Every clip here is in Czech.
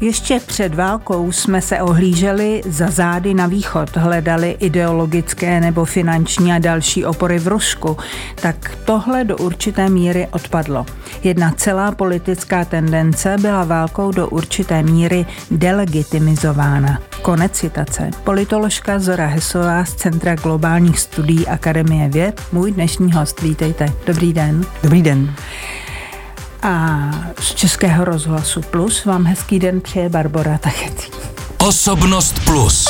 Ještě před válkou jsme se ohlíželi za zády na východ, hledali ideologické nebo finanční a další opory v Rusku, tak tohle do určité míry odpadlo. Jedna celá politická tendence byla válkou do určité míry delegitimizována. Konec citace. Politoložka Zora Hesová z Centra globálních studií Akademie věd, můj dnešní host. Vítejte. Dobrý den. Dobrý den. A z Českého rozhlasu Plus vám hezký den přeje Barbara Tachetý. Osobnost Plus.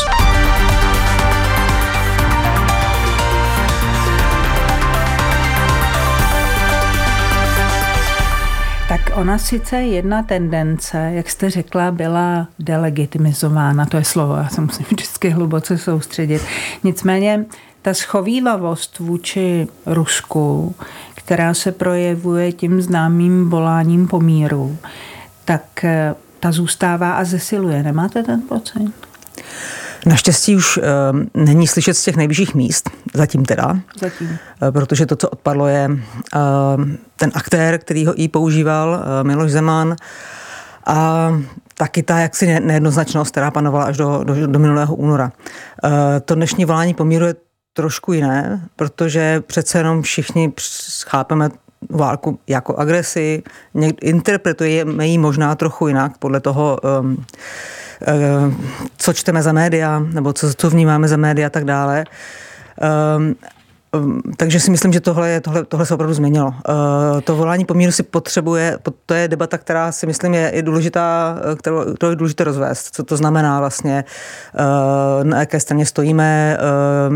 Tak ona sice jedna tendence, jak jste řekla, byla delegitimizována, to je slovo, já se musím vždycky hluboce soustředit. Nicméně ta schovývavost vůči Rusku, která se projevuje tím známým voláním pomíru, tak eh, ta zůstává a zesiluje. Nemáte ten pocit? Naštěstí už uh, není slyšet z těch nejvyšších míst, zatím teda. Zatím. Uh, protože to, co odpadlo, je uh, ten aktér, který ho i používal, uh, Miloš Zeman. A taky ta jaksi nejednoznačnost, která panovala až do, do, do minulého února. Uh, to dnešní volání pomíru je trošku jiné, protože přece jenom všichni chápeme válku jako agresi, interpretujeme ji možná trochu jinak podle toho, um, um, co čteme za média, nebo co, co vnímáme za média a tak dále. Um, takže si myslím, že tohle, je, tohle, tohle se opravdu změnilo. Ehm, to volání pomíru si potřebuje, to je debata, která si myslím je, je důležitá, eh, kterou, kterou je důležité rozvést. Co to znamená vlastně, ehm, na jaké straně stojíme,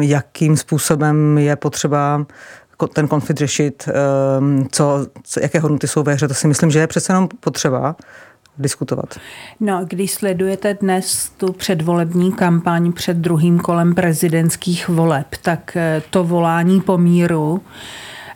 jakým způsobem je potřeba ten konflikt řešit, co, co, jaké hodnoty jsou ve hře, to si myslím, že je přece jenom potřeba diskutovat. No, když sledujete dnes tu předvolební kampaň před druhým kolem prezidentských voleb, tak eh, to volání po míru,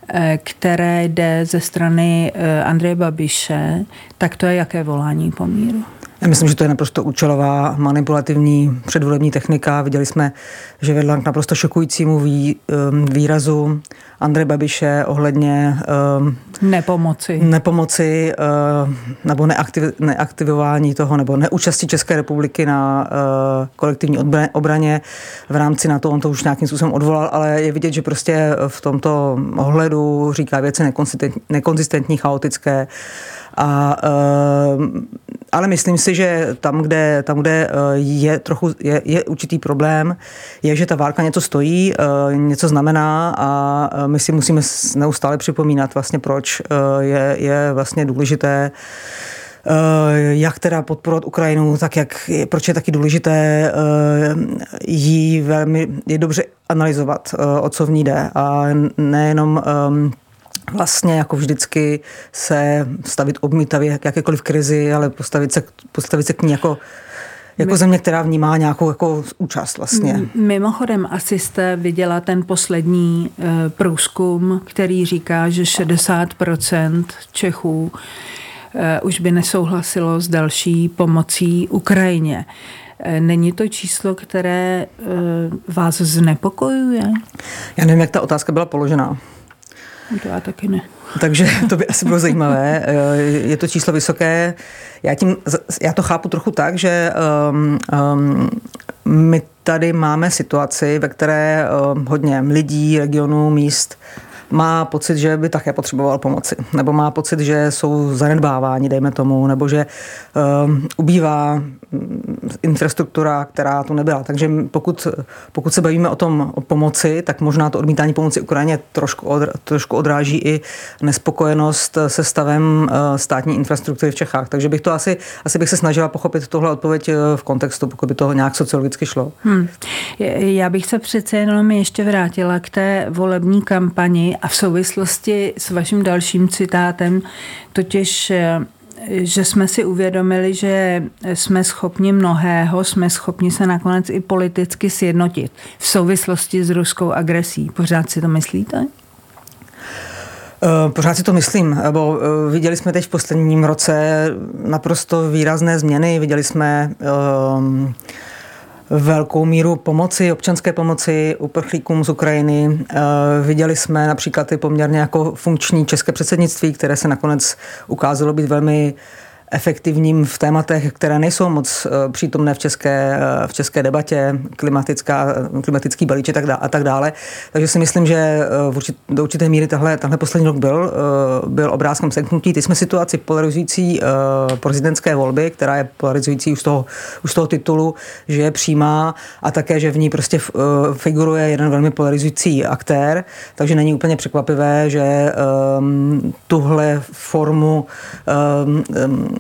eh, které jde ze strany eh, Andreje Babiše, tak to je jaké volání po míru? Já myslím, že to je naprosto účelová manipulativní předvolební technika. Viděli jsme, že vedla k naprosto šokujícímu vý, um, výrazu Andrej Babiše ohledně um, nepomoci, nepomoci uh, nebo neaktiv, neaktivování toho nebo neúčasti České republiky na uh, kolektivní obraně v rámci NATO. On to už nějakým způsobem odvolal, ale je vidět, že prostě v tomto ohledu říká věci nekonzistentní, chaotické. A, uh, ale myslím si, že tam, kde, tam, kde je trochu je, je určitý problém, je, že ta válka něco stojí, něco znamená a my si musíme neustále připomínat vlastně, proč je, je vlastně důležité jak teda podporovat Ukrajinu, tak jak, proč je taky důležité jí velmi, je dobře analyzovat, o co v ní jde a nejenom vlastně jako vždycky se stavit obmítavě k jakékoliv krizi, ale postavit se, postavit se k ní jako jako země, která vnímá nějakou jako účast vlastně. Mimochodem, asi jste viděla ten poslední uh, průzkum, který říká, že 60% Čechů uh, už by nesouhlasilo s další pomocí Ukrajině. Uh, není to číslo, které vás znepokojuje? Já nevím, jak ta otázka byla položená. To já taky ne. Takže to by asi bylo zajímavé. Je to číslo vysoké. Já, tím, já to chápu trochu tak, že um, um, my tady máme situaci, ve které um, hodně lidí, regionů, míst má pocit, že by také potřeboval pomoci. Nebo má pocit, že jsou zanedbáváni, dejme tomu, nebo že um, ubývá mm, infrastruktura, která tu nebyla. Takže pokud, pokud se bavíme o tom o pomoci, tak možná to odmítání pomoci Ukrajině trošku, od, trošku odráží i nespokojenost se stavem uh, státní infrastruktury v Čechách. Takže bych to asi, asi bych se snažila pochopit tohle odpověď uh, v kontextu, pokud by to nějak sociologicky šlo. Hmm. Já bych se přece jenom ještě vrátila k té volební kampani a v souvislosti s vaším dalším citátem, totiž eh, že jsme si uvědomili, že jsme schopni mnohého, jsme schopni se nakonec i politicky sjednotit v souvislosti s ruskou agresí. Pořád si to myslíte? Eh, pořád si to myslím, bo eh, viděli jsme teď v posledním roce naprosto výrazné změny. Viděli jsme um, velkou míru pomoci, občanské pomoci uprchlíkům z Ukrajiny. Eh, viděli jsme například i poměrně jako funkční české předsednictví, které se nakonec ukázalo být velmi efektivním v tématech, které nejsou moc eh, přítomné v české, eh, v české debatě, klimatická, klimatický balíček a tak, dále. Takže si myslím, že eh, v určit, do určité míry tahle, tahle poslední rok byl, byl obrázkem seknutí. Teď jsme situaci polarizující prezidentské volby, která je polarizující už z toho, už toho titulu, že je přímá a také, že v ní prostě figuruje jeden velmi polarizující aktér, takže není úplně překvapivé, že um, tuhle formu um, um,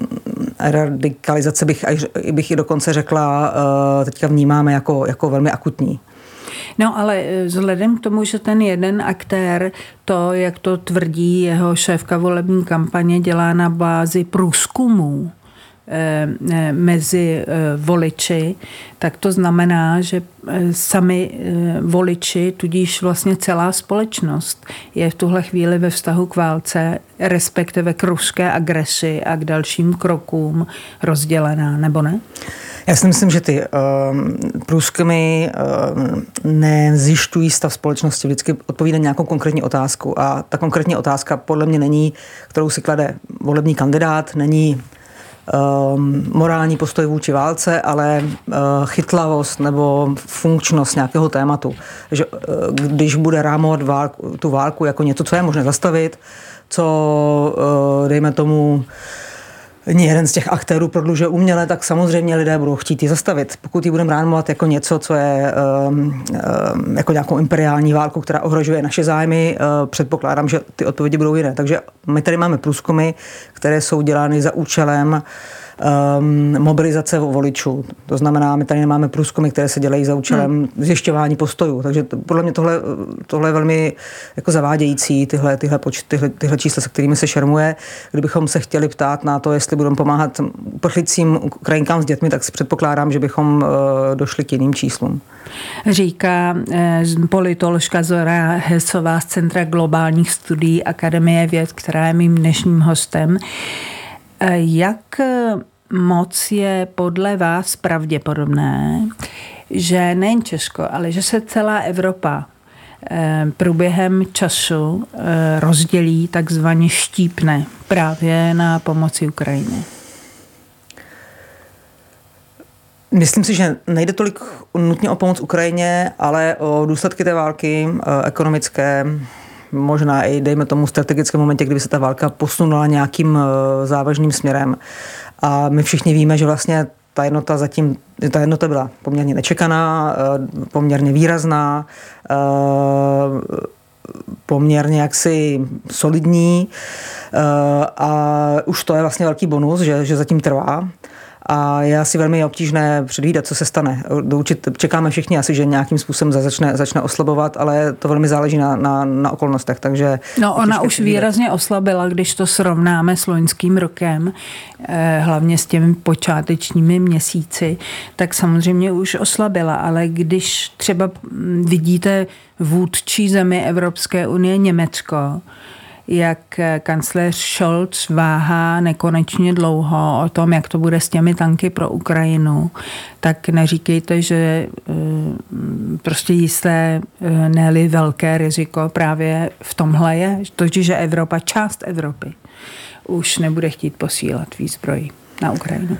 radikalizace bych, bych i dokonce řekla, uh, teďka vnímáme jako, jako velmi akutní. No ale eh, vzhledem k tomu, že ten jeden aktér to, jak to tvrdí jeho šéfka volební kampaně, dělá na bázi průzkumů, Eh, eh, mezi eh, voliči, tak to znamená, že sami voliči, tudíž vlastně celá společnost je v tuhle chvíli ve vztahu k válce, respektive k ruské agresi a k dalším krokům rozdělená, nebo ne? Já si myslím, že ty uh, průzkumy uh, nezjišťují stav společnosti, vždycky odpovídají nějakou konkrétní otázku a ta konkrétní otázka podle mě není, kterou si klade volební kandidát, není Ehm, morální postoj vůči válce, ale eh, chytlavost nebo funkčnost nějakého tématu. Že eh, když bude rámovat válku, tu válku jako něco, co je možné zastavit, co, eh, dejme tomu, jeden z těch aktérů prodlužuje uměle, tak samozřejmě lidé budou chtít ji zastavit. Pokud ji budeme rámovat jako něco, co je um, um, jako nějakou imperiální válku, která ohrožuje naše zájmy, uh, předpokládám, že ty odpovědi budou jiné. Takže my tady máme průzkumy, které jsou dělány za účelem uh, um, mobilizace voličů. To znamená, my tady nemáme průzkumy, které se dělají za účelem hmm. zjišťování postojů. Takže to, podle mě tohle, tohle je velmi jako zavádějící, tyhle, tyhle, poč, tyhle, tyhle čísla, se kterými se šermuje. Kdybychom se chtěli ptát na to, jestli budeme pomáhat uprchlicím Ukrajinkám s dětmi, tak si předpokládám, že bychom uh, došli k jiným číslům. Říká eh, politoložka Zora Hesová z Centra globálních studií Akademie věd, která je mým dnešním hostem. Eh, jak moc je podle vás pravděpodobné, že nejen Česko, ale že se celá Evropa eh, průběhem času eh, rozdělí, takzvaně štípne právě na pomoci Ukrajině? Myslím si, že nejde tolik nutně o pomoc Ukrajině, ale o důsledky té války ekonomické, možná i, dejme tomu, strategickém momentě, kdyby se ta válka posunula nějakým eh, závažným směrem. A my všichni víme, že vlastně ta jednota zatím, ta jednota byla poměrně nečekaná, eh, poměrně výrazná, eh, poměrně jaksi solidní a už to je vlastně velký bonus, že, že zatím trvá a je asi velmi obtížné předvídat, co se stane. Určit, čekáme všichni asi, že nějakým způsobem začne, začne oslabovat, ale to velmi záleží na, na, na okolnostech. Takže no ona už předvídat. výrazně oslabila, když to srovnáme s loňským rokem, eh, hlavně s těmi počátečními měsíci, tak samozřejmě už oslabila, ale když třeba vidíte vůdčí zemi Evropské unie Německo, jak kancléř Scholz váhá nekonečně dlouho o tom, jak to bude s těmi tanky pro Ukrajinu, tak neříkejte, že eh, prostě jisté eh, ne velké riziko právě v tomhle je. Totiž, že Evropa, část Evropy, už nebude chtít posílat výzbroj na Ukrajinu.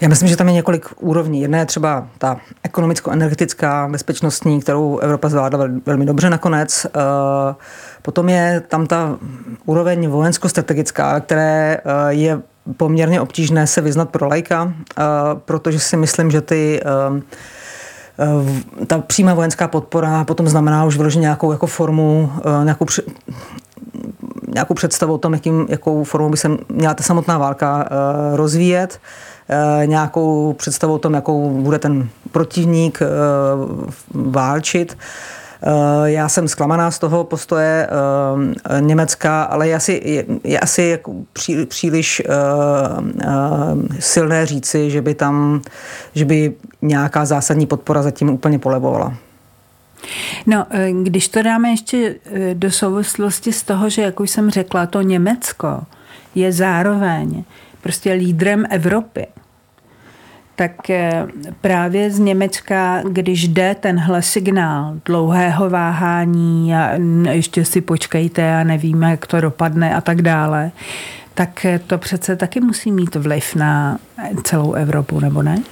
Já myslím, že tam je několik úrovní. Jedna je třeba ta ekonomicko-energetická, bezpečnostní, kterou Evropa zvládla velmi dobře nakonec. Uh, Potom je tam ta úroveň vojensko-strategická, které eh, je poměrně obtížné se vyznat pro lajka, eh, protože si myslím, že ty eh, ta přímá vojenská podpora potom znamená už vyloženě nějakou jako formu, nějakou, nějakou představu o tom, jakým, jakou formou by se měla ta samotná válka rozvíjet, nějakou představu o tom, jakou bude ten protivník válčit. Eh, já jsem zklamaná z toho postoje eh, Německa, ale je asi, je, je asi jako pří, příliš eh, silné říci, že by tam, že by nějaká zásadní podpora zatím úplně polevovala. No, když to dáme ještě do souvislosti z toho, že, jak už jsem řekla, to Německo je zároveň prostě lídrem Evropy, tak eh, právě z Německa, když jde tenhle signál dlouhého váhání a ještě si počkejte a nevíme, jak to dopadne a tak dále, tak to přece taky musí mít vliv na celou Evropu, nebo ne?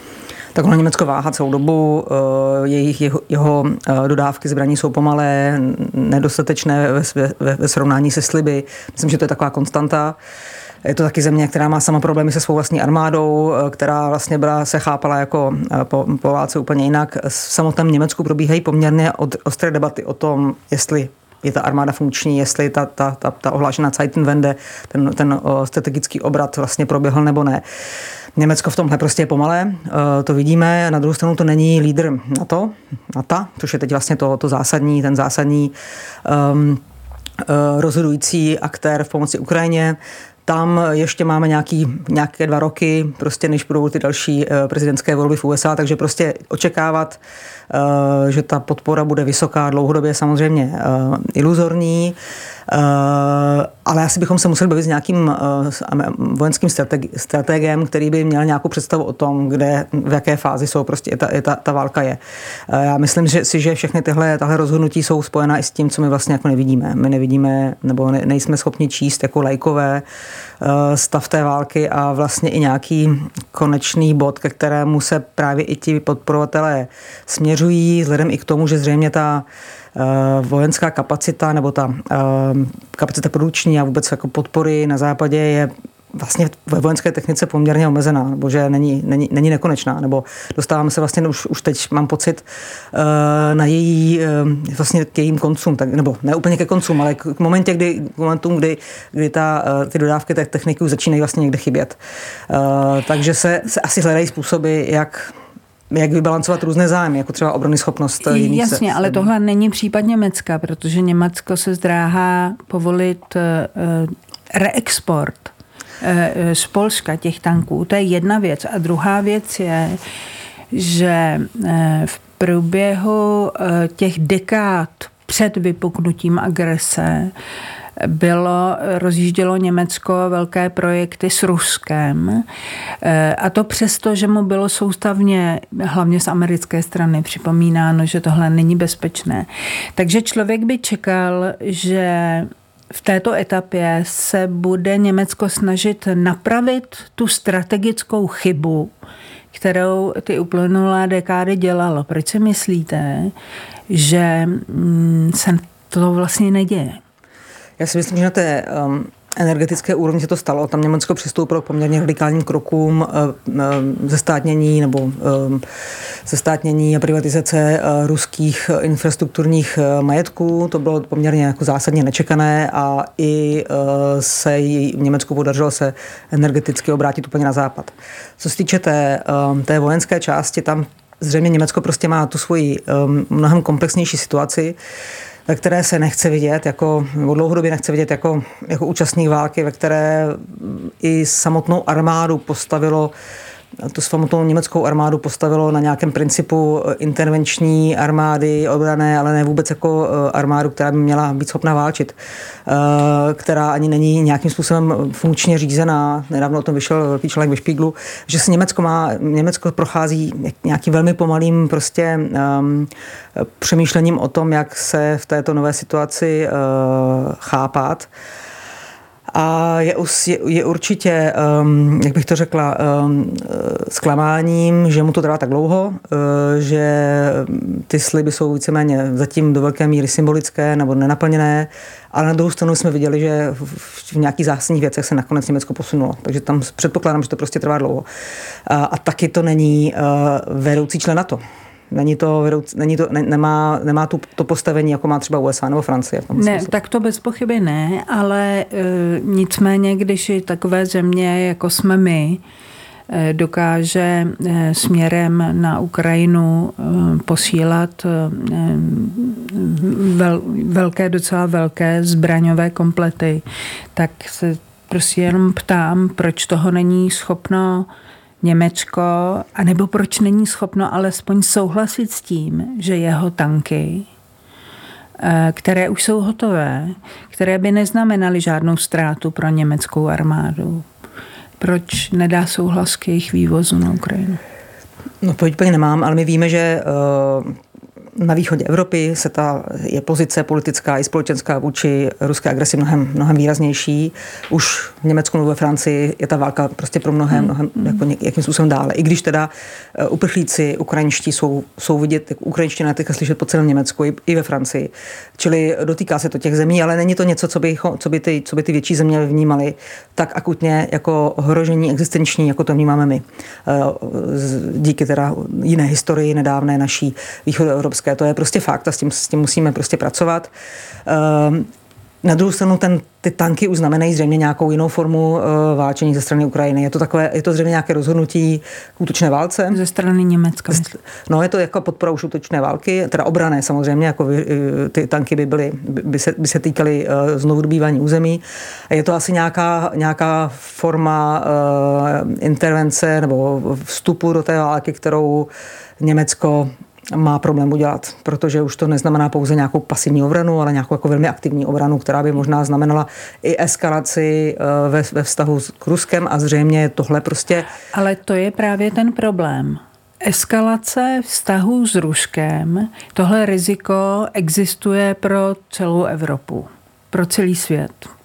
tak ono Německo váhá celou dobu, eh, jejich, jeho, jeho eh, dodávky zbraní jsou pomalé, nedostatečné ve, ve, ve srovnání se sliby. Myslím, že to je taková konstanta. Je to taky země, která má sama problémy se svou vlastní armádou, eh, která vlastně byla, se chápala jako po, po válce úplně jinak. V samotném Německu probíhají poměrně od, ostré debaty o tom, jestli je ta armáda funkční, jestli ta, ta, ta, ta ohlášená Zeitenwende, ten, ten strategický obrat vlastně proběhl nebo ne. Německo v tomhle prostě je pomalé, eh, to vidíme. Na druhou stranu to není lídr NATO, NATO což je teď vlastně to, to zásadní, ten zásadní um, rozhodující aktér v pomoci Ukrajině. Tam ještě máme nějaký, nějaké dva roky, prostě než budou ty další eh, prezidentské volby v USA, takže prostě očekávat, že ta podpora bude vysoká dlouhodobě samozřejmě iluzorní. Eh, ale asi bychom se museli bavit s nějakým eh, vojenským strategem, který by měl nějakou představu o tom, kde, v jaké fázi jsou prostě ta, ta, ta válka je. Eh, já myslím že, si, že všechny tyhle, tahle rozhodnutí jsou spojená i s tím, co my vlastně jako nevidíme. My nevidíme, nebo ne, nejsme schopni číst jako lajkové stav té války a vlastně i nějaký konečný bod, ke kterému se právě i ti podporovatelé směřují, vzhledem i k tomu, že zřejmě ta Eh, vojenská kapacita nebo ta eh, kapacita produkční a vůbec jako podpory na západě je vlastně ve vojenské technice poměrně omezená, nebo že není, není, není nekonečná, nebo dostáváme se vlastně už, už teď, mám pocit, eh, na její, vlastně k jejím koncům, tak, nebo ne úplně ke koncům, ale k momentě, kdy, k momentům, kdy, kdy ta, ty dodávky těch techniků začínají vlastně někde chybět. Takže se, se asi hledají způsoby, jak jak vybalancovat různé zájmy, jako třeba obrany schopnost jiných Jasně, se, ale tohle není případ Německa, protože Německo se zdráhá povolit uh, reexport uh, z Polska těch tanků. To je jedna věc. A druhá věc je, že v průběhu těch dekád před vypuknutím agrese bylo, rozjíždělo Německo velké projekty s Ruskem eh, a to přesto, že mu bylo soustavně, hlavně z americké strany, připomínáno, že tohle není bezpečné. Takže člověk by čekal, že v této etapě se bude Německo snažit napravit tu strategickou chybu, kterou ty uplynulé dekády dělalo. Proč si myslíte, že mm, se to vlastně neděje? Já si myslím, že na té um, energetické úrovni se to stalo. Tam Německo přistoupilo k poměrně radikálním krokům uh, uh, zestátnění nebo um, zestátnění a privatizace uh, ruských infrastrukturních majetků. To bylo poměrně jako zásadně nečekané a i se jí v Německu podařilo se energeticky obrátit úplně na západ. Co se týče té, um, té vojenské části, tam zřejmě Německo prostě má tu svoji mnohem komplexnější situaci ve které se nechce vidět, jako, dlouhodobě nechce vidět jako, jako účastník války, ve které i samotnou armádu postavilo tu samotnou německou armádu postavilo na nějakém principu eh, intervenční armády obrané, ale ne vůbec jako eh, armádu, která by měla být schopná válčit, eh, která ani není nějakým způsobem funkčně řízená. Nedávno o tom vyšel velký článek ve Špíglu, že se Německo má, Německo prochází nějakým velmi pomalým prostě um, přemýšlením o tom, jak se v této nové situaci uh, chápat. A je, je, je určitě, um, jak bych to řekla, um, zklamáním, že mu to trvá tak dlouho, uh, že ty sliby jsou víceméně zatím do velké míry symbolické nebo nenaplněné, ale na druhou stranu jsme viděli, že v, v nějakých zásadních věcech se nakonec Německo posunulo. Takže tam předpokládám, že to prostě trvá dlouho. A, a taky to není uh, vedoucí člen NATO. Není to, není to, ne, nemá, nemá tu, to postavení, jako má třeba USA nebo Francie. ne, smyslu. tak to bez pochyby ne, ale e, nicméně, když je takové země, jako jsme my, e, dokáže e, směrem na Ukrajinu e, posílat e, vel, velké, docela velké zbraňové komplety, tak se prostě jenom ptám, proč toho není schopno Německo, anebo proč není schopno alespoň souhlasit s tím, že jeho tanky, eh, které už jsou hotové, které by neznamenaly žádnou ztrátu pro německou armádu, proč nedá souhlas k jejich vývozu na Ukrajinu? No, úplně nemám, ale my víme, že uh na východě Evropy se ta je pozice politická i společenská vůči ruské agresi mnohem, mnohem výraznější. Už v Německu nebo ve Francii je ta válka prostě pro mnohem, hmm. mnohem jako nějakým způsobem dále. I když teda eh, uprchlíci ukrajinští jsou, jsou vidět, ukrajinština teďka slyšet po celém Německu i, i ve Francii. Čili dotýká se to těch zemí, ale není to něco, co by, co by, ty, co by ty větší země vnímaly tak akutně jako ohrožení existenční, jako to vnímáme my. Eh, díky teda jiné historii nedávné naší východoevropské. To je prostě fakt a s tím, s tím musíme prostě pracovat. Ehm, na druhou stranu ten, ty tanky už znamenají zřejmě nějakou jinou formu uh, válčení ze strany Ukrajiny. Je to, takové, je to zřejmě nějaké rozhodnutí k útočné válce? Ze strany Německa. No je to jako podpora už útočné války, teda obrané samozřejmě, jako vy, eh, ty tanky by, byly, by, se, by se týkaly uh, znovu dobývání území. Je to asi nějaká, nějaká forma uh, intervence nebo vstupu do té války, kterou Německo má problém udělat, protože už to neznamená pouze nějakou pasivní obranu, ale nějakou jako velmi aktivní obranu, která by možná znamenala i eskalaci eh, ve, ve vztahu k Ruskem a zřejmě tohle prostě... Ale to je právě ten problém. Eskalace vztahu s Ruskem, tohle riziko existuje pro celou Evropu, pro celý svět.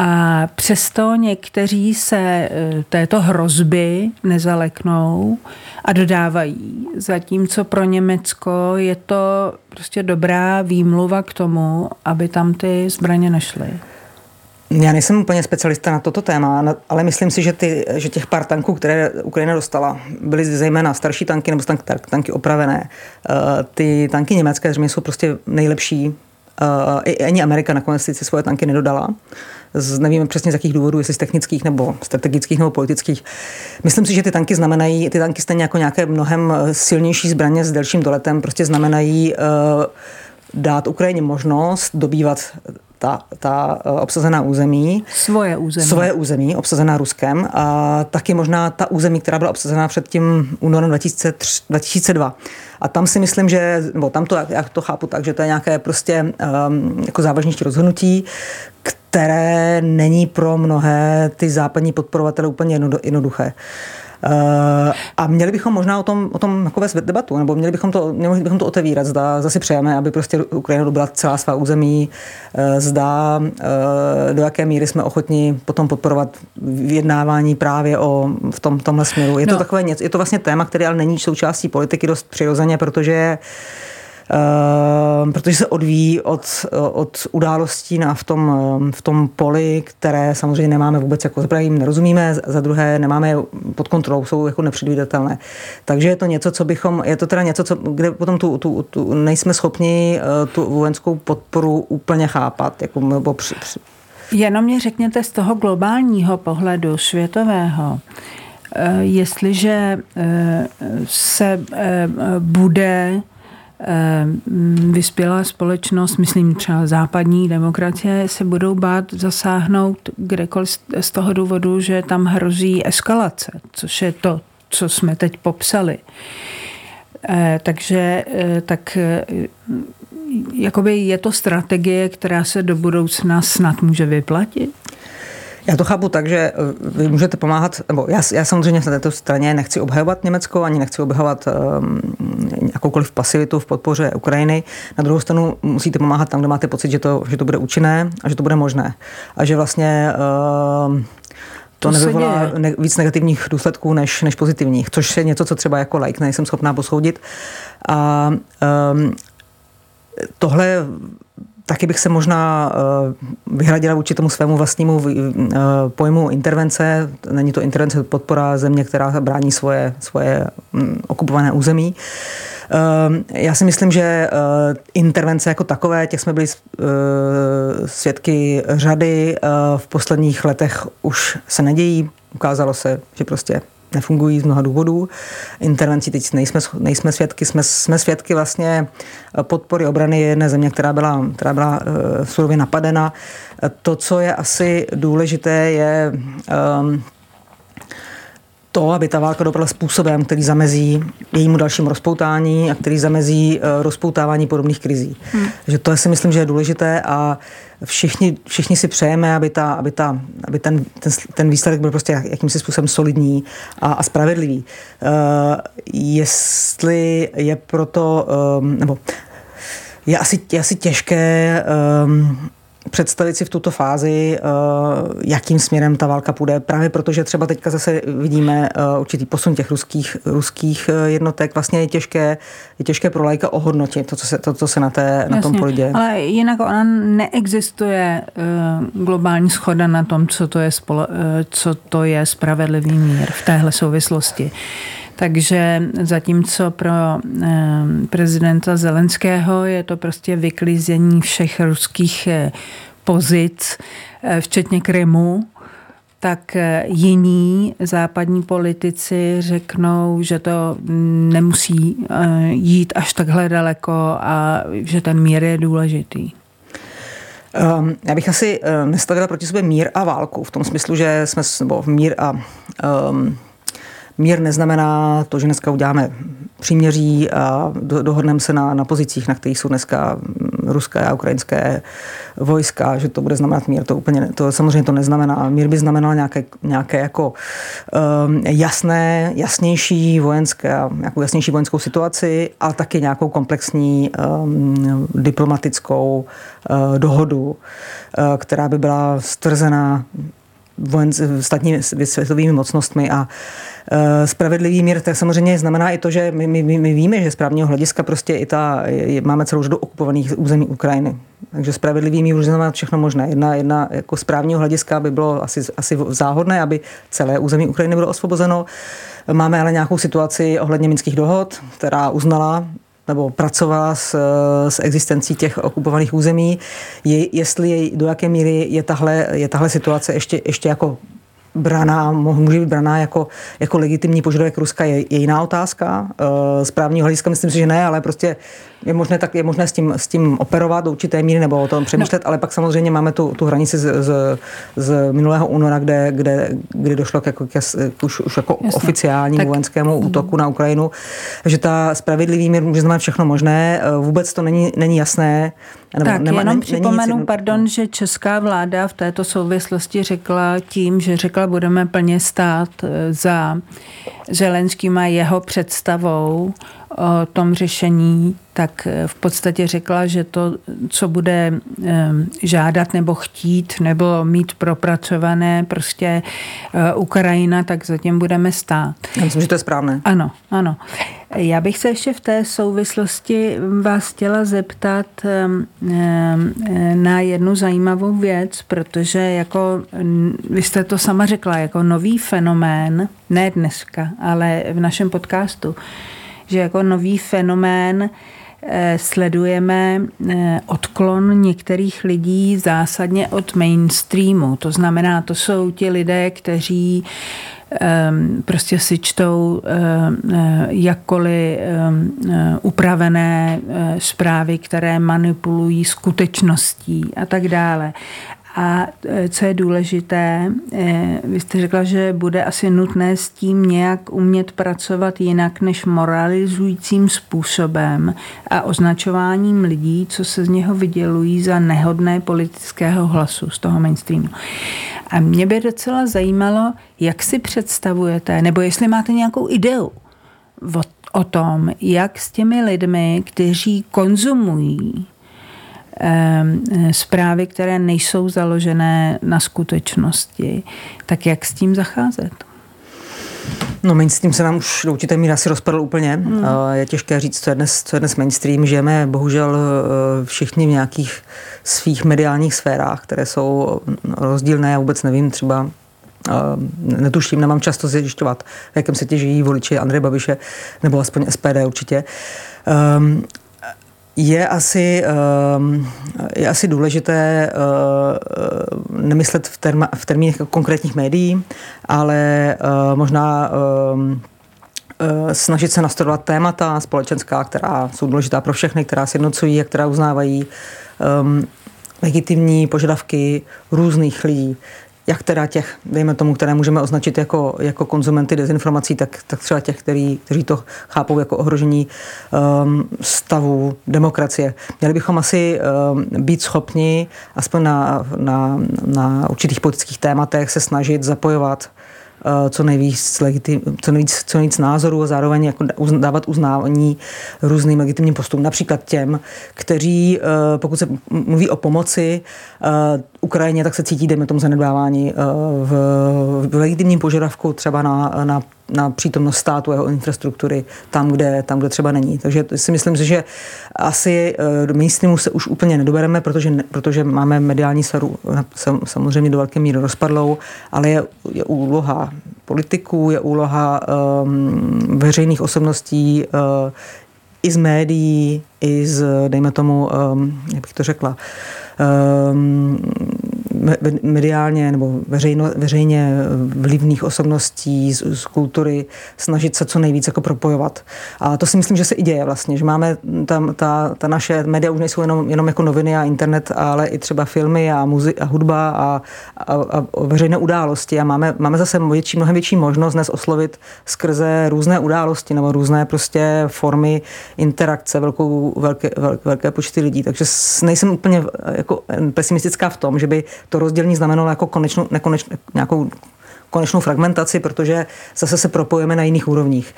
A přesto někteří se e, této hrozby nezaleknou a dodávají, zatímco pro Německo je to prostě dobrá výmluva k tomu, aby tam ty zbraně nešly. Já nejsem úplně specialista na toto téma, ale myslím si, že, ty, že těch pár tanků, které Ukrajina dostala, byly zejména starší tanky nebo tanky, tanky opravené. E, ty tanky německé zřejmě jsou prostě nejlepší. E, ani Amerika nakonec si svoje tanky nedodala z, nevíme přesně z jakých důvodů, jestli z technických nebo strategických nebo politických. Myslím si, že ty tanky znamenají, ty tanky stejně jako nějaké mnohem eh, silnější zbraně s delším doletem, prostě znamenají uh, dát Ukrajině možnost dobývat ta, ta eh, obsazená území. Svoje území. Svoje území, obsazená Ruskem. A taky možná ta území, která byla obsazená před tím únorem 2003, 2002. A tam si myslím, že, nebo tam to, já to chápu tak, že to je nějaké prostě um, jako závažnější rozhodnutí, které není pro mnohé ty západní podporovatele úplně jednoduché. Uh, a měli bychom možná o tom, o tom jako vést debatu, nebo měli bychom to, měli bychom to otevírat, zda zase přejeme, aby prostě Ukrajina dobila celá svá území, uh, zda uh, do jaké míry jsme ochotni potom podporovat vyjednávání právě o, v tom, tomhle směru. Je no. to takové něco, je to vlastně téma, které ale není součástí politiky dost přirozeně, protože Ehm, protože se odvíjí od, od událostí na, v, tom, v tom poli, které samozřejmě nemáme vůbec, jako za jim nerozumíme, za druhé nemáme pod kontrolou, jsou jako nepředvídatelné. Takže je to něco, co bychom, je to teda něco, co, kde potom tu, tu, tu nejsme schopni eh, tu vojenskou podporu úplně chápat. Jako, nebo při, při. Jenom mě řekněte z toho globálního pohledu světového, eh, jestliže eh, se bude vyspělá společnost, myslím třeba západní demokracie, se budou bát zasáhnout kdekoliv z toho důvodu, že tam hrozí eskalace, což je to, co jsme teď popsali. Eh, takže eh, tak jakoby je to strategie, která se do budoucna snad může vyplatit? Já to chápu tak, že eh, vy můžete pomáhat, nebo já, já samozřejmě na této straně nechci obhajovat Německo, ani nechci obhajovat um, jakoukoliv pasivitu v podpoře Ukrajiny. Na druhou stranu musíte pomáhat tam, kde máte pocit, že to, že to bude účinné a že to bude možné. A že vlastně um, to, to nevyvolá ne, víc negativních důsledků než, než pozitivních, což je něco, co třeba jako like nejsem schopná posoudit. A um, tohle Taky bych se možná eh, vyhradila vůči tomu svému vlastnímu eh, pojmu intervence. Není to intervence podpora země, která brání svoje, svoje mm, okupované území. Eh, já si myslím, že intervence jako takové, těch jsme byli svědky řady, v posledních letech už se nedějí. Ukázalo se, že prostě nefungují z mnoha důvodů. Intervencí teď nejsme, nejsme svědky, jsme, jsme svědky vlastně podpory obrany jedné země, která byla, která byla uh, surově napadena. To, co je asi důležité, je um, to, aby ta válka dopadla způsobem, který zamezí jejímu dalšímu rozpoutání a který zamezí uh, rozpoutávání podobných krizí. Hmm. Že to si myslím, že je důležité a všichni, všichni si přejeme, aby, ta, aby, ta, aby ten, ten, ten výsledek byl prostě jakýmsi způsobem solidní a, a spravedlivý. Uh, jestli je proto, um, nebo je asi, je asi těžké um, představit si v tuto fázi, eh, jakým směrem ta válka půjde. Právě protože třeba teďka zase vidíme eh, určitý posun těch ruských, ruských eh, jednotek. Vlastně je těžké, je těžké pro lajka ohodnotit to, co se, to, co se na, té, na tom děje. Ale jinak ona neexistuje globální schoda na tom, co to je, spole, co to je spravedlivý mír v téhle souvislosti. Takže zatímco pro prezidenta Zelenského je to prostě vyklízení všech ruských eh, pozic, eh, včetně Krymu, tak eh, jiní západní politici řeknou, že to nemusí jít až takhle daleko a že ten mír je důležitý. Já bych asi nestavila proti sobě mír a válku, v tom smyslu, že jsme, nebo mír a um, Mír neznamená to, že dneska uděláme příměří a dohodneme se na, na pozicích, na kterých jsou dneska mm, ruské a ukrajinské vojska, že to bude znamenat mír. To úplně, to samozřejmě to neznamená. Mír by znamenal nějaké, nějaké jako um, jasné, jasnější vojenské, nějakou jasnější vojenskou situaci, ale taky nějakou komplexní um, diplomatickou uh, dohodu, uh, která by byla stvrzena vojen, statními světovými mocnostmi a uh, spravedlivý mír, tak samozřejmě znamená i to, že my, my, my víme, že z právního hlediska prostě i ta, je, máme celou řadu okupovaných území Ukrajiny. Takže spravedlivý mír už znamená všechno možné. Jedna, jedna jako z právního hlediska by bylo asi, asi záhodné, aby celé území Ukrajiny bylo osvobozeno. Máme ale nějakou situaci ohledně minských dohod, která uznala nebo pracovala s, s existencí těch okupovaných území, je, jestli je, do jaké míry je tahle, je tahle situace ještě, ještě jako braná, může být braná jako, jako legitimní požadavek Ruska, je, je jiná otázka. Eh, z právního hlediska myslím si, že ne, ale prostě je možné, tak je možné s tím, s tím operovat do určité míry nebo o tom přemýšlet, no. ale pak samozřejmě máme tu, tu hranici z, z, z minulého února, kde, kde, kde došlo k, jako, k, k už, už jako Jasně. oficiálnímu tak. vojenskému útoku na Ukrajinu. že ta spravedlivý mír může znamenat všechno možné. Vůbec to není, není jasné. Nebo tak nema, jenom připomenu, nic... pardon, že česká vláda v této souvislosti řekla tím, že řekla, budeme plně stát eh, za Zelenským a jeho představou o tom řešení, tak eh, v podstatě řekla, že to, co bude eh, žádat nebo chtít nebo mít propracované prostě eh, Ukrajina, tak zatím budeme stát. Já myslím, že to je správné. Ano, ano. Já bych se ještě v té souvislosti vás chtěla zeptat na jednu zajímavou věc, protože jako vy jste to sama řekla, jako nový fenomén, ne dneska, ale v našem podcastu, že jako nový fenomén eh, sledujeme eh, odklon některých lidí zásadně od mainstreamu. To znamená, to jsou ti lidé, kteří ehm, prostě si čtou ehm, eh, jakkoliv ehm, upravené zprávy, které manipulují skutečností a tak dále. A e, co je důležité, e, vy jste řekla, že bude asi nutné s tím nějak umět pracovat jinak než moralizujícím způsobem a označováním lidí, co se z něho vydělují za nehodné politického hlasu z toho mainstreamu. A mě by docela zajímalo, jak si představujete, nebo jestli máte nějakou ideu o, o tom, jak s těmi lidmi, kteří konzumují zprávy, které nejsou založené na skutečnosti, tak jak s tím zacházet? No mainstream se nám už do určité míry asi rozpadl úplně. Hmm. Je těžké říct, co je, dnes, co je dnes mainstream. Žijeme bohužel eh, všichni v nějakých svých mediálních sférách, které jsou rozdílné. Já vůbec nevím, třeba eh, netuším, nemám často zjišťovat, v jakém se těží voliči Andreje Babiše, nebo aspoň SPD určitě. Je asi, ehm, je asi důležité eh, nemyslet v, terma, v termínech konkrétních médií, ale eh, možná ehm, eh, snažit se nastudovat témata společenská, která jsou důležitá pro všechny, která sjednocují a která uznávají um, legitimní požadavky různých lidí. Jak teda těch, dejme tomu, které můžeme označit jako, jako konzumenty dezinformací, tak, tak třeba těch, který, kteří to chápou jako ohrožení um, stavu demokracie. Měli bychom asi um, být schopni aspoň na, na, na určitých politických tématech se snažit zapojovat co nejvíc, legitim, co nejvíc, co nejvíc názorů a zároveň jako dávat uznání různým legitimním postupům. Například těm, kteří, eh, pokud se mluví o pomoci eh, Ukrajině, tak se cítí, dejme tomu, zanedbávání v, v legitimním požadavku třeba na, na na přítomnost státu, jeho infrastruktury tam, kde, tam, kde třeba není. Takže si myslím, že asi do mainstreamu se už úplně nedobereme, protože, protože máme mediální sféru samozřejmě do velké míry rozpadlou, ale je, je úloha politiků, je úloha um, veřejných osobností uh, i z médií, i z, dejme tomu, um, jak bych to řekla, um, mediálně nebo veřejno, veřejně vlivných osobností z, z kultury snažit se co nejvíc jako propojovat. A to si myslím, že se i děje vlastně, že máme tam ta, ta naše média už nejsou jenom, jenom jako noviny a internet, ale i třeba filmy a, muzi- a hudba a, a, a veřejné události a máme, máme zase větší, mnohem větší možnost dnes oslovit skrze různé události nebo různé prostě formy interakce velkou, velké, velké, velké počty lidí. Takže nejsem úplně jako pesimistická v tom, že by to rozdělení znamenalo jako konečnou, nekonečnou, nějakou konečnou fragmentaci, protože zase se propojíme na jiných úrovních.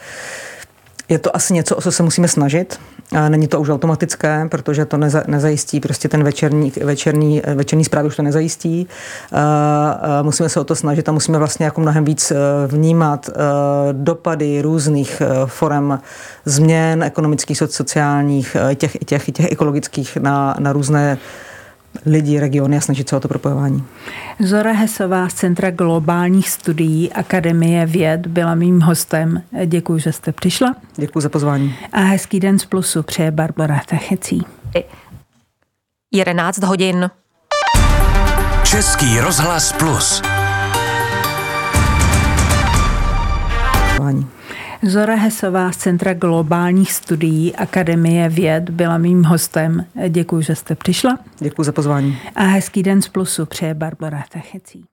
Je to asi něco, o co se musíme snažit. Není to už automatické, protože to neza, nezajistí prostě ten večerní, večerní, večerní zprávy už to nezajistí. Musíme se o to snažit a musíme vlastně jako mnohem víc e, vnímat e, dopady různých e, forem změn ekonomických, sociálních, těch, těch, těch ekologických na, na různé lidi, regiony a snažit se o to propojování. Zora Hesová z Centra globálních studií Akademie věd byla mým hostem. Děkuji, že jste přišla. Děkuji za pozvání. A hezký den z Plusu přeje Barbara Techecí. 11 hodin. Český rozhlas Plus. Zora Hesová z Centra globálních studií Akademie věd byla mým hostem. Děkuji, že jste přišla. Děkuji za pozvání. A hezký den z Plusu přeje Barbara Techecí.